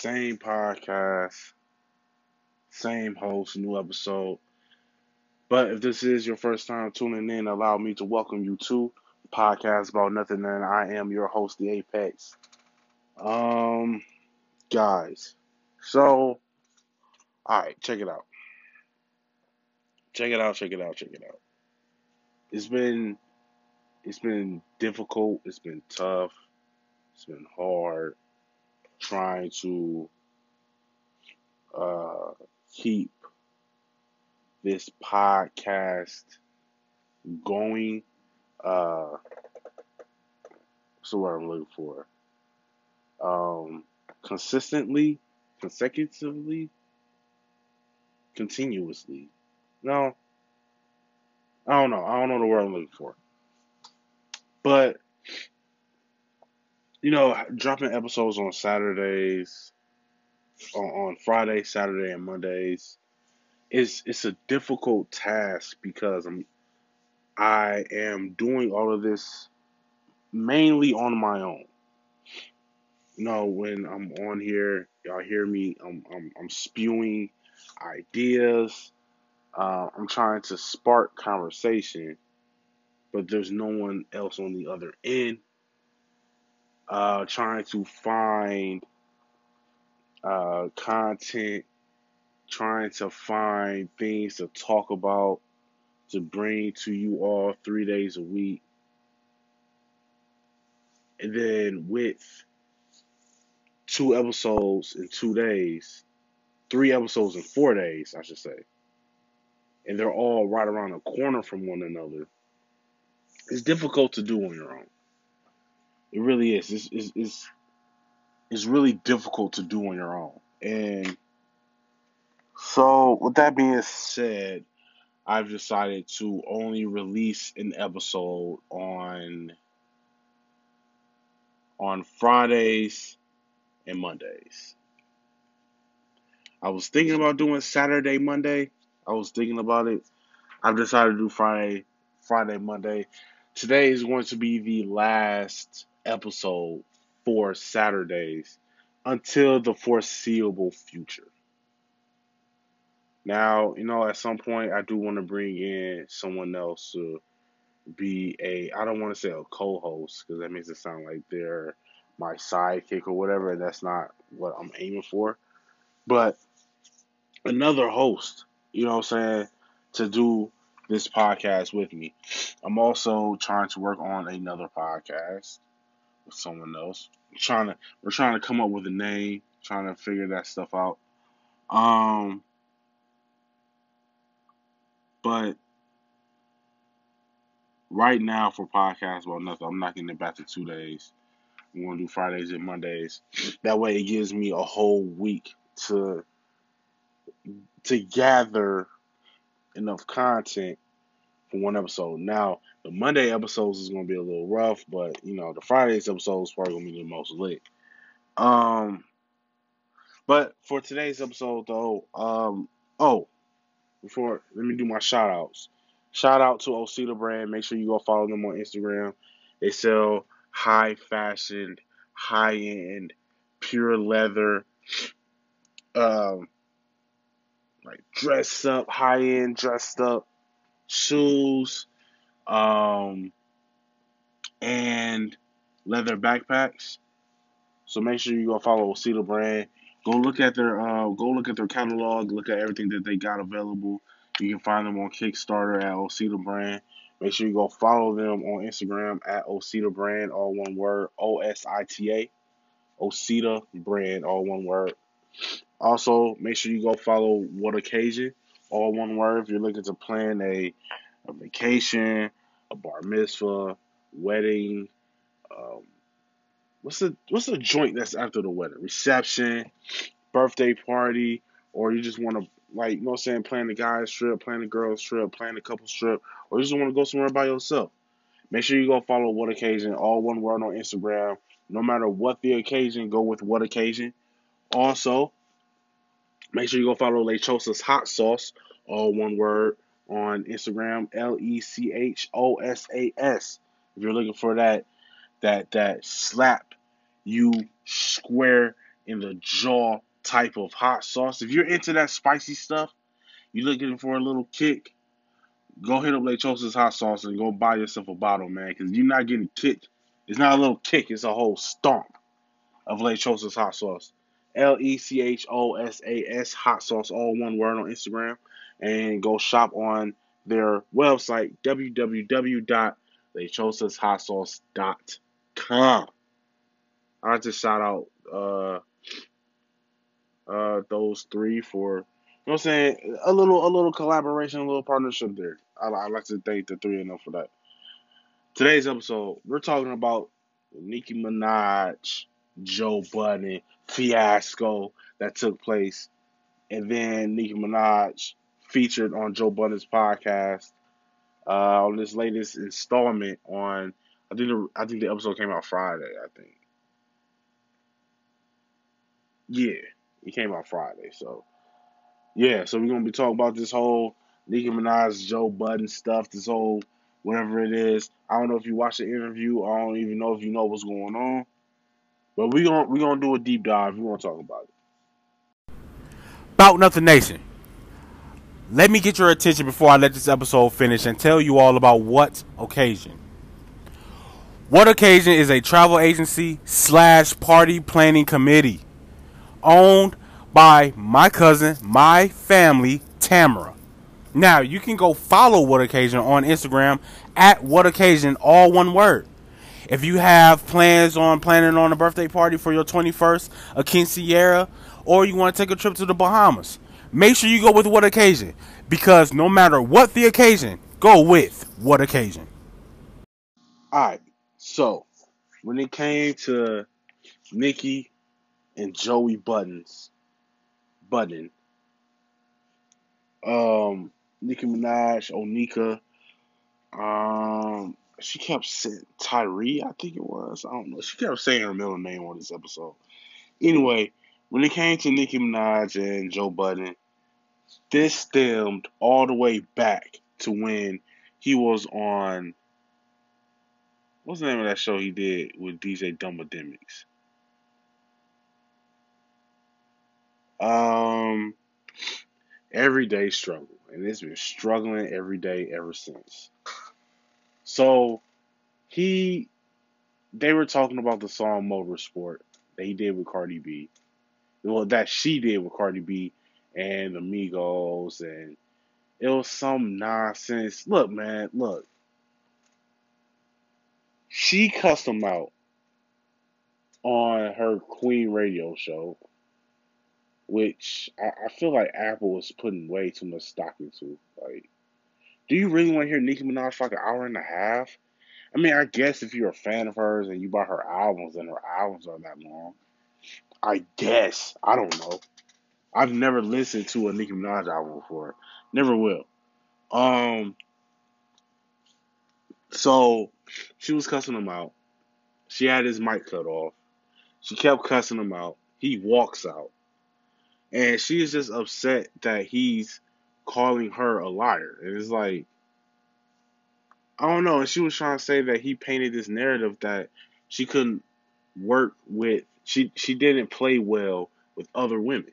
Same podcast, same host, new episode. But if this is your first time tuning in, allow me to welcome you to podcast about nothing. And I am your host, the Apex. Um, guys, so all right, check it out. Check it out. Check it out. Check it out. It's been it's been difficult. It's been tough. It's been hard trying to uh, keep this podcast going. Uh, so what I'm looking for. Um, consistently, consecutively, continuously. No, I don't know. I don't know the word I'm looking for. But you know, dropping episodes on Saturdays, on, on Friday, Saturday, and Mondays is it's a difficult task because I'm I am doing all of this mainly on my own. You know, when I'm on here, y'all hear me. I'm I'm, I'm spewing ideas. Uh, I'm trying to spark conversation, but there's no one else on the other end uh, trying to find uh, content, trying to find things to talk about, to bring to you all three days a week. And then with two episodes in two days, three episodes in four days, I should say, and they're all right around the corner from one another, it's difficult to do on your own. It really is. It's, it's, it's, it's really difficult to do on your own. And so, with that being said, I've decided to only release an episode on on Fridays and Mondays. I was thinking about doing Saturday, Monday. I was thinking about it. I've decided to do Friday, Friday, Monday. Today is going to be the last episode for Saturdays until the foreseeable future. Now, you know, at some point, I do want to bring in someone else to be a, I don't want to say a co host because that makes it sound like they're my sidekick or whatever. And that's not what I'm aiming for. But another host, you know what I'm saying, to do this podcast with me. I'm also trying to work on another podcast with someone else. I'm trying to we're trying to come up with a name, trying to figure that stuff out. Um but right now for podcast well nothing, I'm knocking it back to two days. I'm gonna do Fridays and Mondays. That way it gives me a whole week to to gather enough content for one episode. Now, the Monday episodes is gonna be a little rough, but you know, the Fridays episodes probably gonna be the most lit. Um but for today's episode though, um oh, before let me do my shout outs. Shout out to Osita brand. Make sure you go follow them on Instagram. They sell high fashion, high end, pure leather, um, like dress up, high end, dressed up shoes, um, and leather backpacks. So make sure you go follow Osita brand. Go look at their uh, go look at their catalog. Look at everything that they got available. You can find them on Kickstarter at Osita brand. Make sure you go follow them on Instagram at Osita brand, all one word, O S I T A, Osita brand, all one word. Also, make sure you go follow What Occasion, all one word. If you're looking to plan a, a vacation, a bar mitzvah, wedding, um, what's the what's the joint that's after the wedding? Reception, birthday party, or you just want to like you know what I'm saying, plan the guy's trip, plan the girl's trip, plan the couple's trip, or you just want to go somewhere by yourself. Make sure you go follow What Occasion, all one word on Instagram. No matter what the occasion, go with What Occasion. Also, make sure you go follow Lechosa's Hot Sauce, all one word on Instagram, L E C H O S A S. If you're looking for that that that slap you square in the jaw type of hot sauce. If you're into that spicy stuff, you're looking for a little kick, go hit up Lechosa's hot sauce and go buy yourself a bottle, man, because you're not getting kicked. It's not a little kick, it's a whole stomp of Lechosa's hot sauce. L E C H O S A S hot sauce, all one word on Instagram. And go shop on their website, www.lechosashotsauce.com. I like to shout out uh, uh, those three for, you know what I'm saying, a little a little collaboration, a little partnership there. I, I like to thank the three of them for that. Today's episode, we're talking about Nicki Minaj, Joe Budden fiasco that took place, and then Nicki Minaj featured on Joe Budden's podcast uh, on this latest installment on. I think the I think the episode came out Friday. I think. Yeah, it came out Friday. So yeah, so we're gonna be talking about this whole Nicki Minaj, Joe Budden stuff. This whole whatever it is. I don't know if you watched the interview. I don't even know if you know what's going on. But we're gonna we're gonna do a deep dive. We're gonna talk about it. About Nothing Nation. Let me get your attention before I let this episode finish and tell you all about What Occasion. What Occasion is a travel agency slash party planning committee owned by my cousin, my family, Tamara. Now you can go follow What Occasion on Instagram at What Occasion, all one word. If you have plans on planning on a birthday party for your 21st, a quinceañera, or you want to take a trip to the Bahamas, make sure you go with what occasion. Because no matter what the occasion, go with what occasion. Alright, so when it came to Nicki and Joey Buttons, Button, um, Nicki Minaj, Onika, um, she kept saying Tyree, I think it was. I don't know. She kept saying her middle name on this episode. Anyway, when it came to Nicki Minaj and Joe Budden, this stemmed all the way back to when he was on what's the name of that show he did with DJ Dumbademics? Um Everyday Struggle. And it's been struggling every day ever since. So he they were talking about the song Motorsport that he did with Cardi B. Well, that she did with Cardi B and the Migos and it was some nonsense. Look, man, look. She cussed him out on her Queen radio show, which I, I feel like Apple was putting way too much stock into. Like, do you really want to hear Nicki Minaj for like an hour and a half? I mean, I guess if you're a fan of hers and you buy her albums and her albums are that long, I guess. I don't know. I've never listened to a Nicki Minaj album before. Never will. Um. So she was cussing him out. She had his mic cut off. She kept cussing him out. He walks out. And she's just upset that he's calling her a liar. And it's like, I don't know. And she was trying to say that he painted this narrative that she couldn't work with, she, she didn't play well with other women.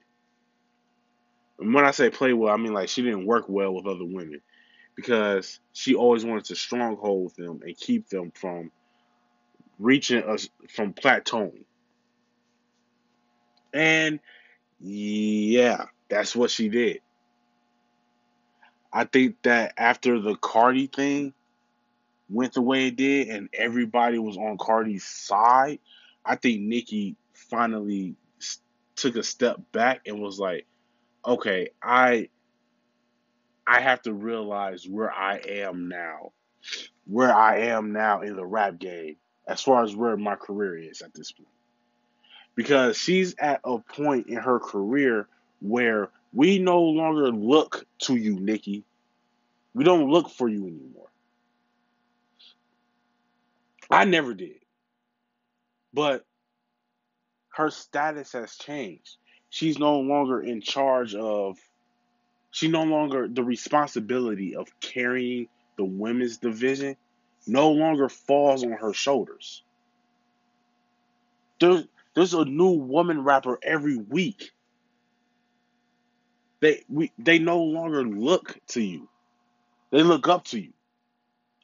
And when I say play well, I mean like she didn't work well with other women because she always wanted to stronghold them and keep them from reaching us from plateauing. And yeah, that's what she did. I think that after the Cardi thing went the way it did and everybody was on Cardi's side, I think Nicki finally took a step back and was like, okay, I I have to realize where I am now. Where I am now in the rap game as far as where my career is at this point. Because she's at a point in her career where we no longer look to you, Nicki. We don't look for you anymore. I never did. But her status has changed. She's no longer in charge of, she no longer, the responsibility of carrying the women's division no longer falls on her shoulders. There's, There's a new woman rapper every week. They we they no longer look to you. They look up to you.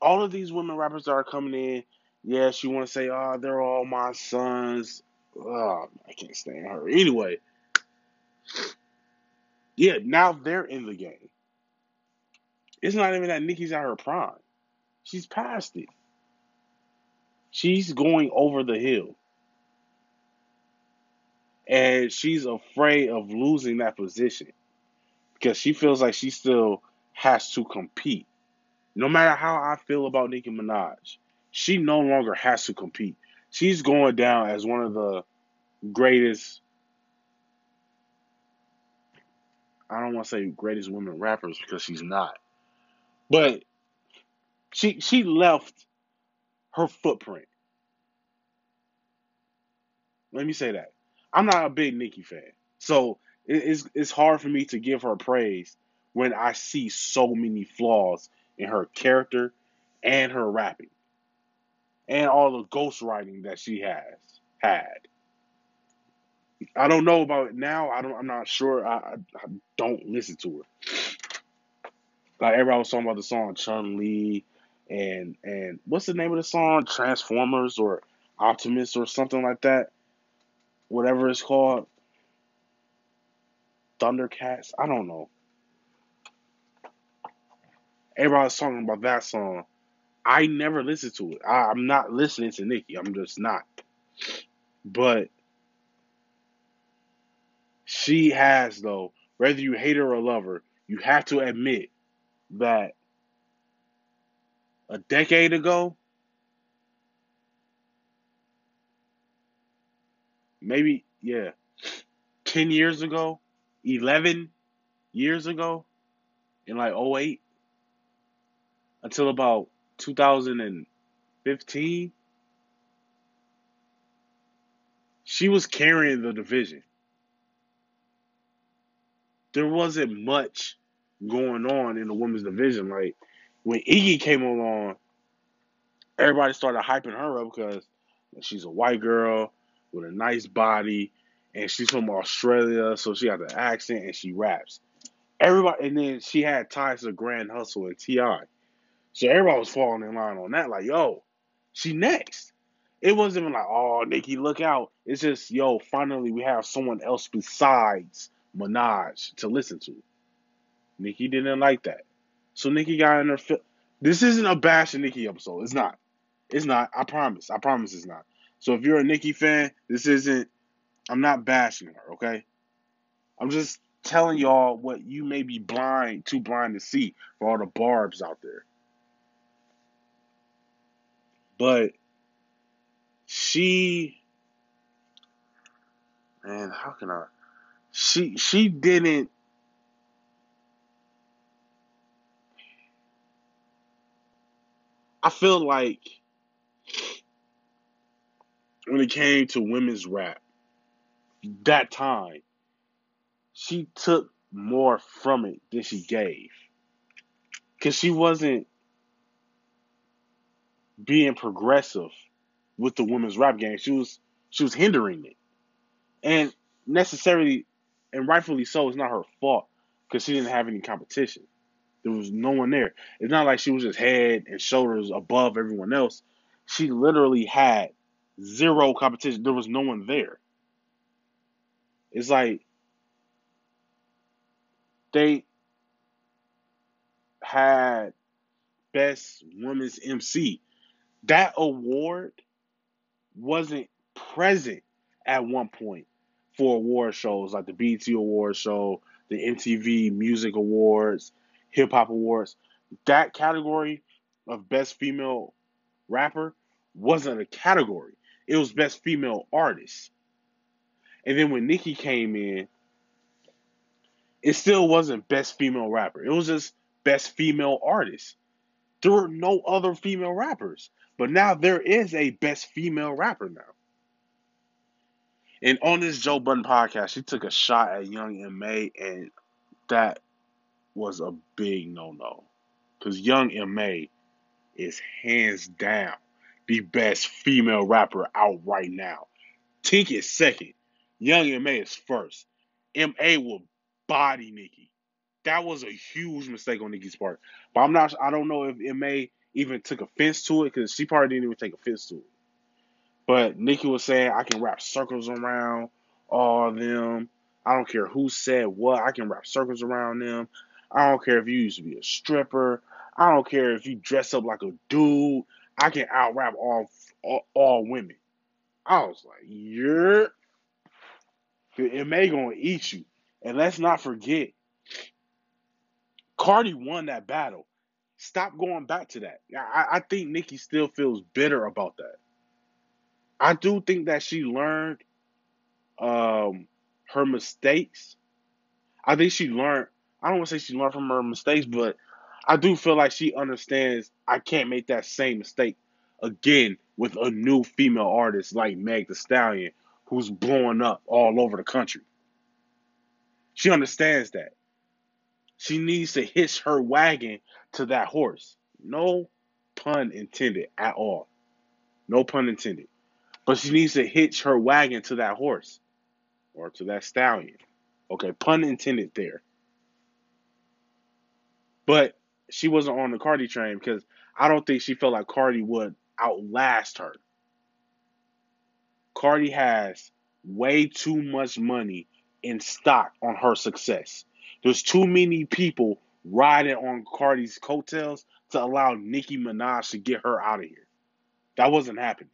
All of these women rappers that are coming in, yes, you want to say, oh, they're all my sons. Oh, I can't stand her. Anyway, yeah, now they're in the game. It's not even that Nicki's at her prime. She's past it. She's going over the hill. And she's afraid of losing that position because she feels like she still has to compete. No matter how I feel about Nicki Minaj, she no longer has to compete. She's going down as one of the greatest I don't want to say greatest women rappers because she's not. But she she left her footprint. Let me say that. I'm not a big Nicki fan. So it's it's hard for me to give her praise when I see so many flaws in her character and her rapping. And all the ghostwriting that she has had. I don't know about it now. I don't. I'm not sure. I, I, don't listen to her. Like everybody was talking about the song Chun Li, and and what's the name of the song? Transformers or Optimus or something like that. Whatever it's called. Thundercats. I don't know. Everybody's talking about that song. I never listen to it. I, I'm not listening to Nicki. I'm just not. But she has, though, whether you hate her or love her, you have to admit that a decade ago, maybe, yeah, 10 years ago, 11 years ago, in like 08, until about 2015, she was carrying the division there wasn't much going on in the women's division. Like when Iggy came along, everybody started hyping her up because she's a white girl with a nice body and she's from Australia, so she got the accent and she raps. Everybody, and then she had ties to Grand Hustle and T.I. So everybody was falling in line on that. Like, yo, she next. It wasn't even like, oh, Nicki, look out. It's just, yo, finally we have someone else besides Minaj to listen to. Nicki didn't like that. So Nicki got in her fi- This isn't a bash of Nicki episode. It's not. It's not. I promise. I promise it's not. So if you're a Nicki fan, this isn't I'm not bashing her, okay? I'm just telling y'all what you may be blind, too blind to see for all the barbs out there. But she man, how can I she she didn't I feel like when it came to women's rap, that time, she took more from it than she gave. Cause she wasn't being progressive with the women's rap game. She was she was hindering it. And necessarily and rightfully so, it's not her fault because she didn't have any competition. There was no one there. It's not like she was just head and shoulders above everyone else. She literally had zero competition. There was no one there. It's like they had best women's MC. That award wasn't present at one point for award shows like the BET Award Show, the MTV Music Awards, Hip Hop Awards. That category of Best Female Rapper wasn't a category. It was Best Female Artist. And then when Nicki came in, it still wasn't Best Female Rapper. It was just Best Female Artist. There were no other female rappers. But now there is a Best Female Rapper now. And on this Joe Budden podcast, she took a shot at Young M.A, and that was a big no no. Because Young M.A is hands down the best female rapper out right now. Tink is second. Young MA is first. MA will body Nicki. That was a huge mistake on Nicki's part. But I'm not. I don't know if MA even took offense to it because she probably didn't even take offense to it. But Nicki was saying I can rap circles around all them. I don't care who said what. I can rap circles around them. I don't care if you used to be a stripper. I don't care if you dress up like a dude. I can out rap all, all, all women. I was like, you're it may gonna eat you. And let's not forget, Cardi won that battle. Stop going back to that. I, I think Nicki still feels bitter about that. I do think that she learned um, her mistakes. I think she learned. I don't want to say she learned from her mistakes, but I do feel like she understands I can't make that same mistake again with a new female artist like Meg Thee Stallion, who's blowing up all over the country. She understands that. She needs to hitch her wagon to that horse. No pun intended at all. No pun intended. But she needs to hitch her wagon to that horse or to that stallion. Okay, pun intended there. But she wasn't on the Cardi train because I don't think she felt like Cardi would outlast her. Cardi has way too much money in stock on her success. There's too many people riding on Cardi's coattails to allow Nicki Minaj to get her out of here. That wasn't happening.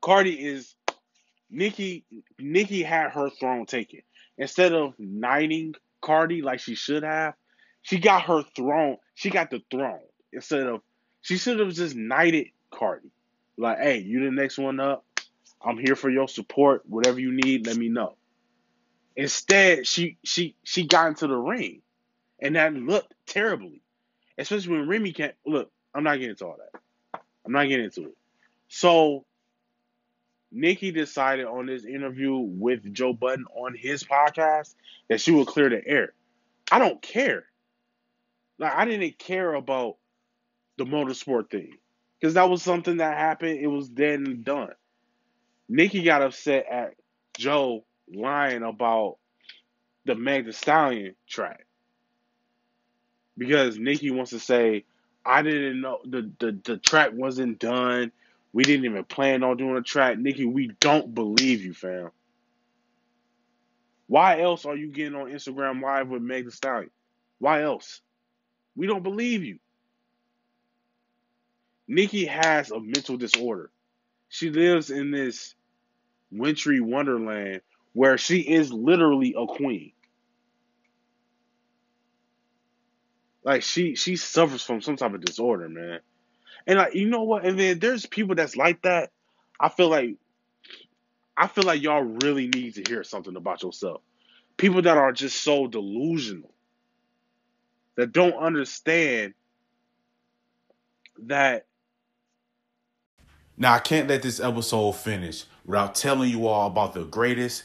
Cardi is Nicki Nicki had her throne taken. Instead of knighting Cardi like she should have, she got her throne. She got the throne instead of she should have just knighted Cardi. Like, hey, you the next one up. I'm here for your support. Whatever you need, let me know. Instead, she she she got into the ring, and that looked terribly. Especially when Remy can't look. I'm not getting into all that. I'm not getting into it. So Nicki decided on this interview with Joe Budden on his podcast that she would clear the air. I don't care. Like I didn't care about the motorsport thing because that was something that happened. It was then done. Nicki got upset at Joe lying about the Meg Thee Stallion track because Nicki wants to say I didn't know the, the the track wasn't done. We didn't even plan on doing a track. Nicki, we don't believe you, fam. Why else are you getting on Instagram Live with Meg Thee Stallion? Why else? We don't believe you. Nicki has a mental disorder. She lives in this wintry wonderland where she is literally a queen. Like she she suffers from some type of disorder, man. And like you know what? And then there's people that's like that. I feel like I feel like y'all really need to hear something about yourself. People that are just so delusional that don't understand that now I can't let this episode finish without telling you all about the greatest,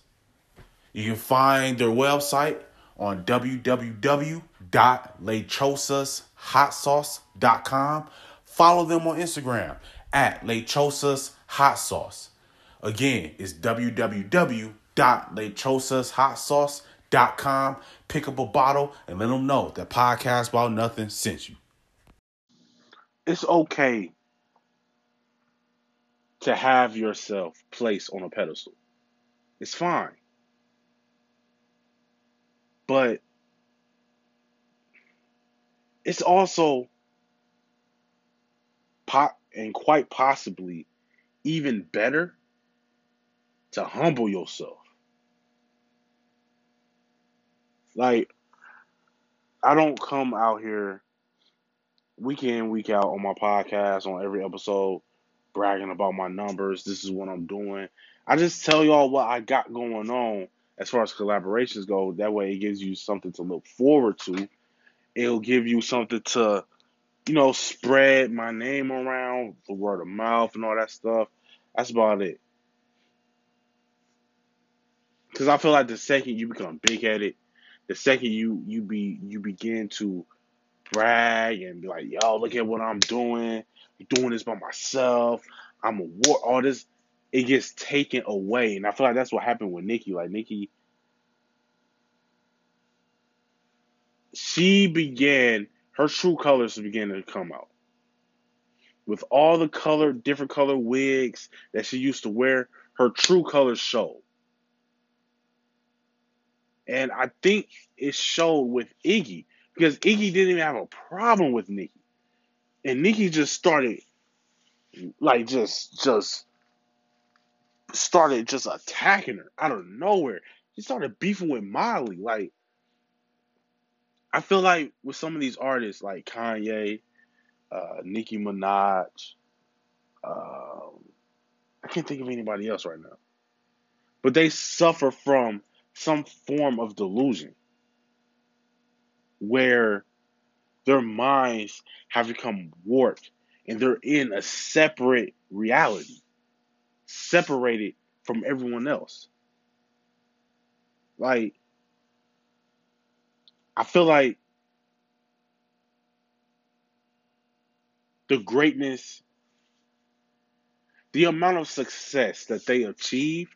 You can find their website on www.lechosashotsauce.com. Follow them on Instagram at Lechosas Hot Sauce. Again, it's www.lechosashotsauce.com. Pick up a bottle and let them know that Podcast About Nothing sent you. It's okay to have yourself placed on a pedestal. It's fine. But it's also pot and quite possibly even better to humble yourself. Like I don't come out here week in, week out on my podcast on every episode bragging about my numbers. This is what I'm doing. I just tell y'all what I got going on as far as collaborations go. That way, it gives you something to look forward to. It'll give you something to, you know, spread my name around, the word of mouth, and all that stuff. That's about it. Because I feel like the second you become big headed, the second you you be you begin to brag and be like, yo, look at what I'm doing. I'm doing this by myself. I'm a war. All this, it gets taken away, and I feel like that's what happened with Nicki. Like Nicki, she began her true colors began to come out with all the color, different color wigs that she used to wear. Her true colors showed. And I think it showed with Iggy because Iggy didn't even have a problem with Nicki. And Nicki just started like just just started just attacking her out of nowhere. She started beefing with Molly. Like I feel like with some of these artists like Kanye, uh, Nicki Minaj, um, I can't think of anybody else right now. But they suffer from some form of delusion where their minds have become warped and they're in a separate reality, separated from everyone else. Like, I feel like the greatness, the amount of success that they achieved,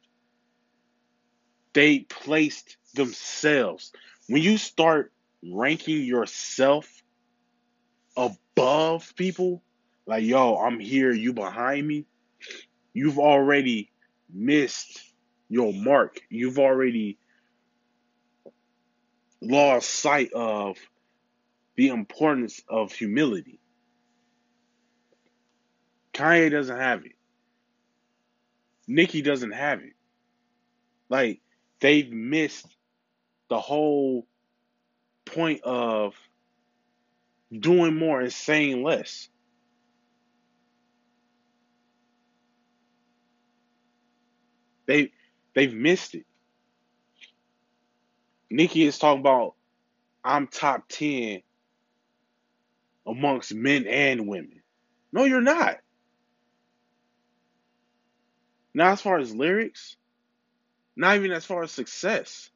they placed themselves. When you start ranking yourself above people, like, yo, I'm here, you behind me, you've already missed your mark. You've already lost sight of the importance of humility. Kanye doesn't have it. Nicki doesn't have it. Like, they've missed the whole point of doing more and saying less. They they've missed it. Nicki is talking about I'm top ten amongst men and women. No, you're not. Not as far as lyrics, not even as far as success.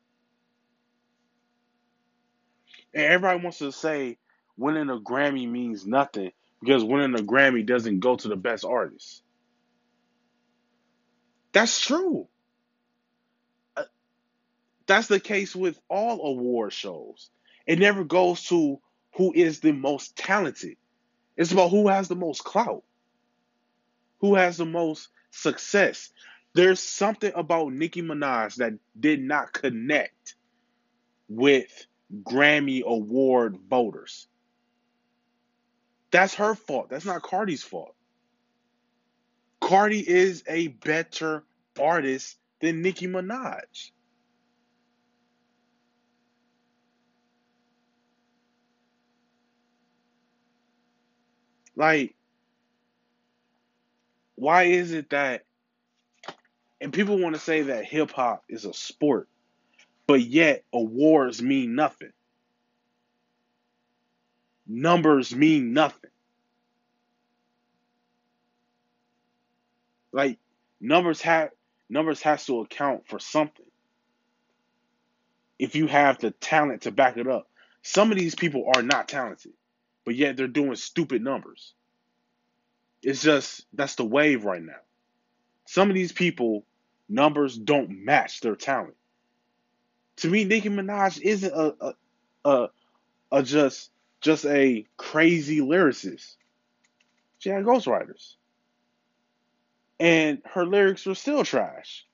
And everybody wants to say winning a Grammy means nothing because winning a Grammy doesn't go to the best artist. That's true. Uh, that's the case with all award shows. It never goes to who is the most talented. It's about who has the most clout, who has the most success. There's something about Nicki Minaj that did not connect with Grammy Award voters. That's her fault. That's not Cardi's fault. Cardi is a better artist than Nicki Minaj. Like, why is it that, and people want to say that hip hop is a sport, but yet awards mean nothing? Numbers mean nothing. Like numbers have numbers has to account for something. If you have the talent to back it up. Some of these people are not talented, but yet they're doing stupid numbers. It's just that's the wave right now. Some of these people numbers don't match their talent. To me, Nicki Minaj isn't a a, a, a just just a crazy lyricist. She had ghostwriters. And her lyrics were still trash.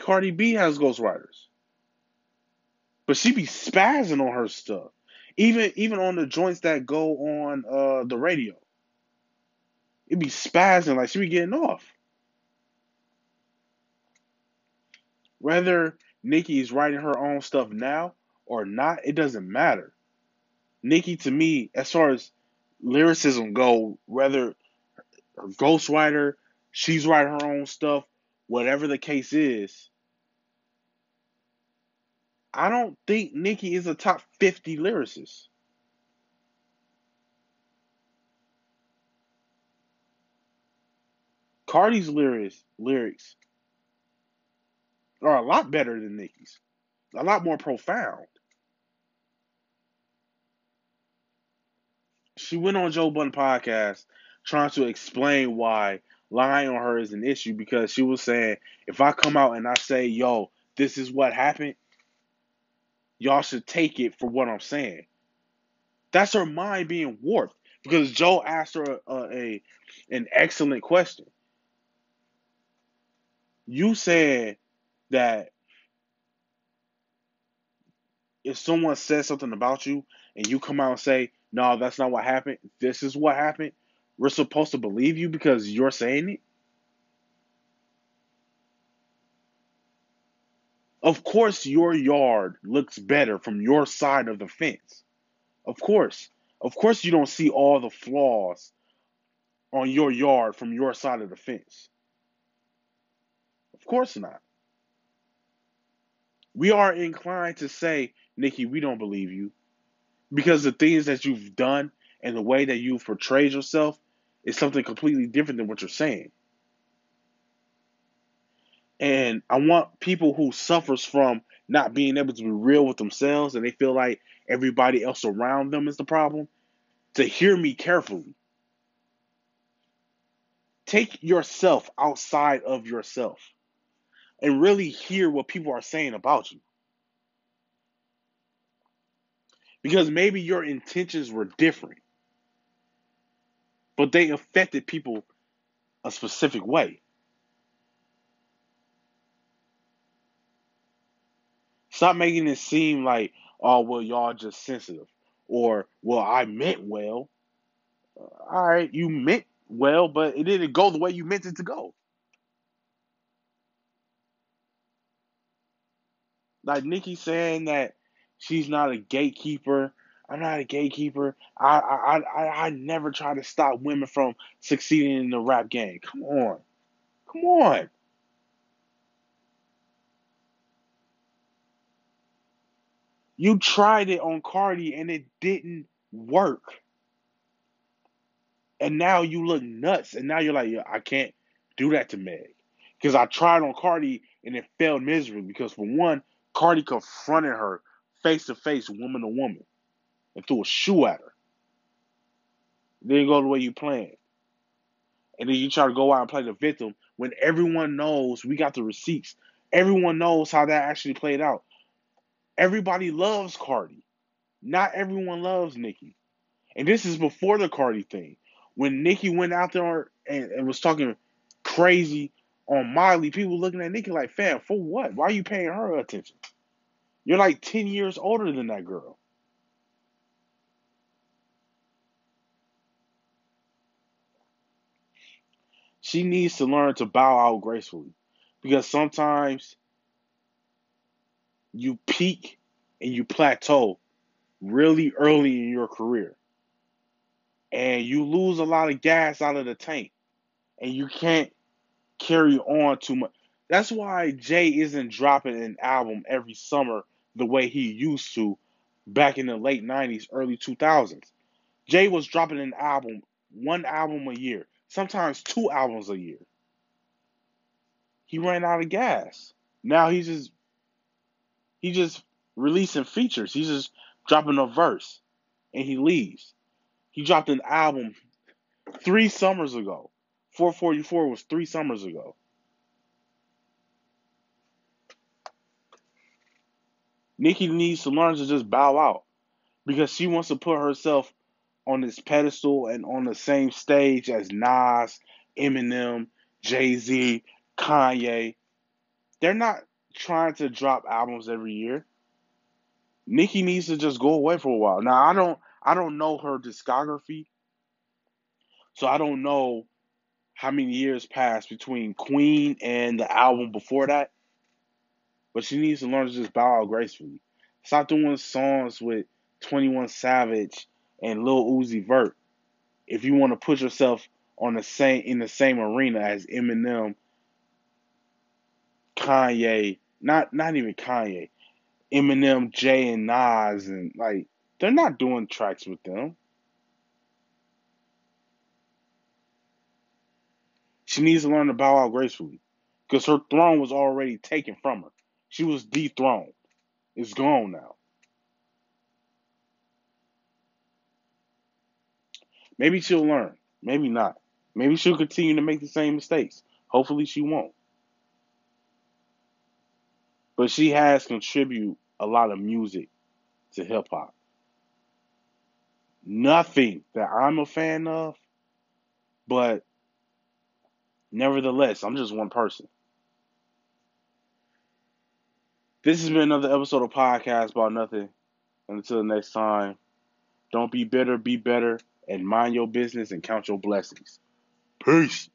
Cardi B has ghostwriters. But she be spazzing on her stuff. Even even on the joints that go on uh, the radio. It be spazzing like she be getting off. Whether Nicki is writing her own stuff now or not, it doesn't matter. Nicki, to me, as far as lyricism go, whether her ghostwriter, She's writing her own stuff, whatever the case is. I don't think Nicki is a top 50 lyricist. Cardi's lyrics lyrics are a lot better than Nicki's. A lot more profound. She went on Joe Budden podcast trying to explain why lying on her is an issue because she was saying if I come out and I say, yo, this is what happened, y'all should take it for what I'm saying. That's her mind being warped because Joe asked her a, a an excellent question. You said that if someone says something about you and you come out and say, no, that's not what happened, this is what happened, we're supposed to believe you because you're saying it? Of course, your yard looks better from your side of the fence. Of course. Of course, you don't see all the flaws on your yard from your side of the fence. Of course not. We are inclined to say, Nicki, we don't believe you. Because the things that you've done and the way that you've portrayed yourself is something completely different than what you're saying. And I want people who suffers from not being able to be real with themselves and they feel like everybody else around them is the problem to hear me carefully. Take yourself outside of yourself and really hear what people are saying about you. Because maybe your intentions were different but they affected people a specific way. Stop making it seem like, oh, well, y'all just sensitive. Or, well, I meant well. Uh, all right, you meant well, but it didn't go the way you meant it to go. Like Nicki saying that she's not a gatekeeper I'm not a gatekeeper. I I I I never try to stop women from succeeding in the rap game. Come on. Come on. You tried it on Cardi and it didn't work. And now you look nuts. And now you're like, I can't do that to Meg. Because I tried on Cardi and it failed miserably. Because for one, Cardi confronted her face to face, woman to woman and threw a shoe at her. didn't go the way you planned. And then you try to go out and play the victim when everyone knows we got the receipts. Everyone knows how that actually played out. Everybody loves Cardi. Not everyone loves Nicki. And this is before the Cardi thing. When Nicki went out there and, and was talking crazy on Miley, people looking at Nicki like, fam, for what? Why are you paying her attention? You're like 10 years older than that girl. She needs to learn to bow out gracefully because sometimes you peak and you plateau really early in your career. And you lose a lot of gas out of the tank. And you can't carry on too much. That's why Jay isn't dropping an album every summer the way he used to back in the late 90s, early 2000s. Jay was dropping an album, one album a year sometimes two albums a year. He ran out of gas. Now he's just he just releasing features. He's just dropping a verse and he leaves. He dropped an album three summers ago. 444 was three summers ago. Nicki needs to learn to just bow out because she wants to put herself on this pedestal and on the same stage as Nas, Eminem, Jay Z, Kanye. They're not trying to drop albums every year. Nicki needs to just go away for a while. Now I don't I don't know her discography. So I don't know how many years passed between Queen and the album before that. But she needs to learn to just bow out gracefully. Stop doing songs with 21 Savage and Lil Uzi Vert if you want to put yourself on the same in the same arena as Eminem, Kanye, not not even Kanye, Eminem, Jay, and Nas, and like they're not doing tracks with them. She needs to learn to bow out gracefully, because her throne was already taken from her. She was dethroned. It's gone now. Maybe she'll learn. Maybe not. Maybe she'll continue to make the same mistakes. Hopefully she won't. But she has contributed a lot of music to hip hop. Nothing that I'm a fan of, but nevertheless, I'm just one person. This has been another episode of Podcast About Nothing. Until next time, don't be bitter, be better, and mind your business and count your blessings. Peace.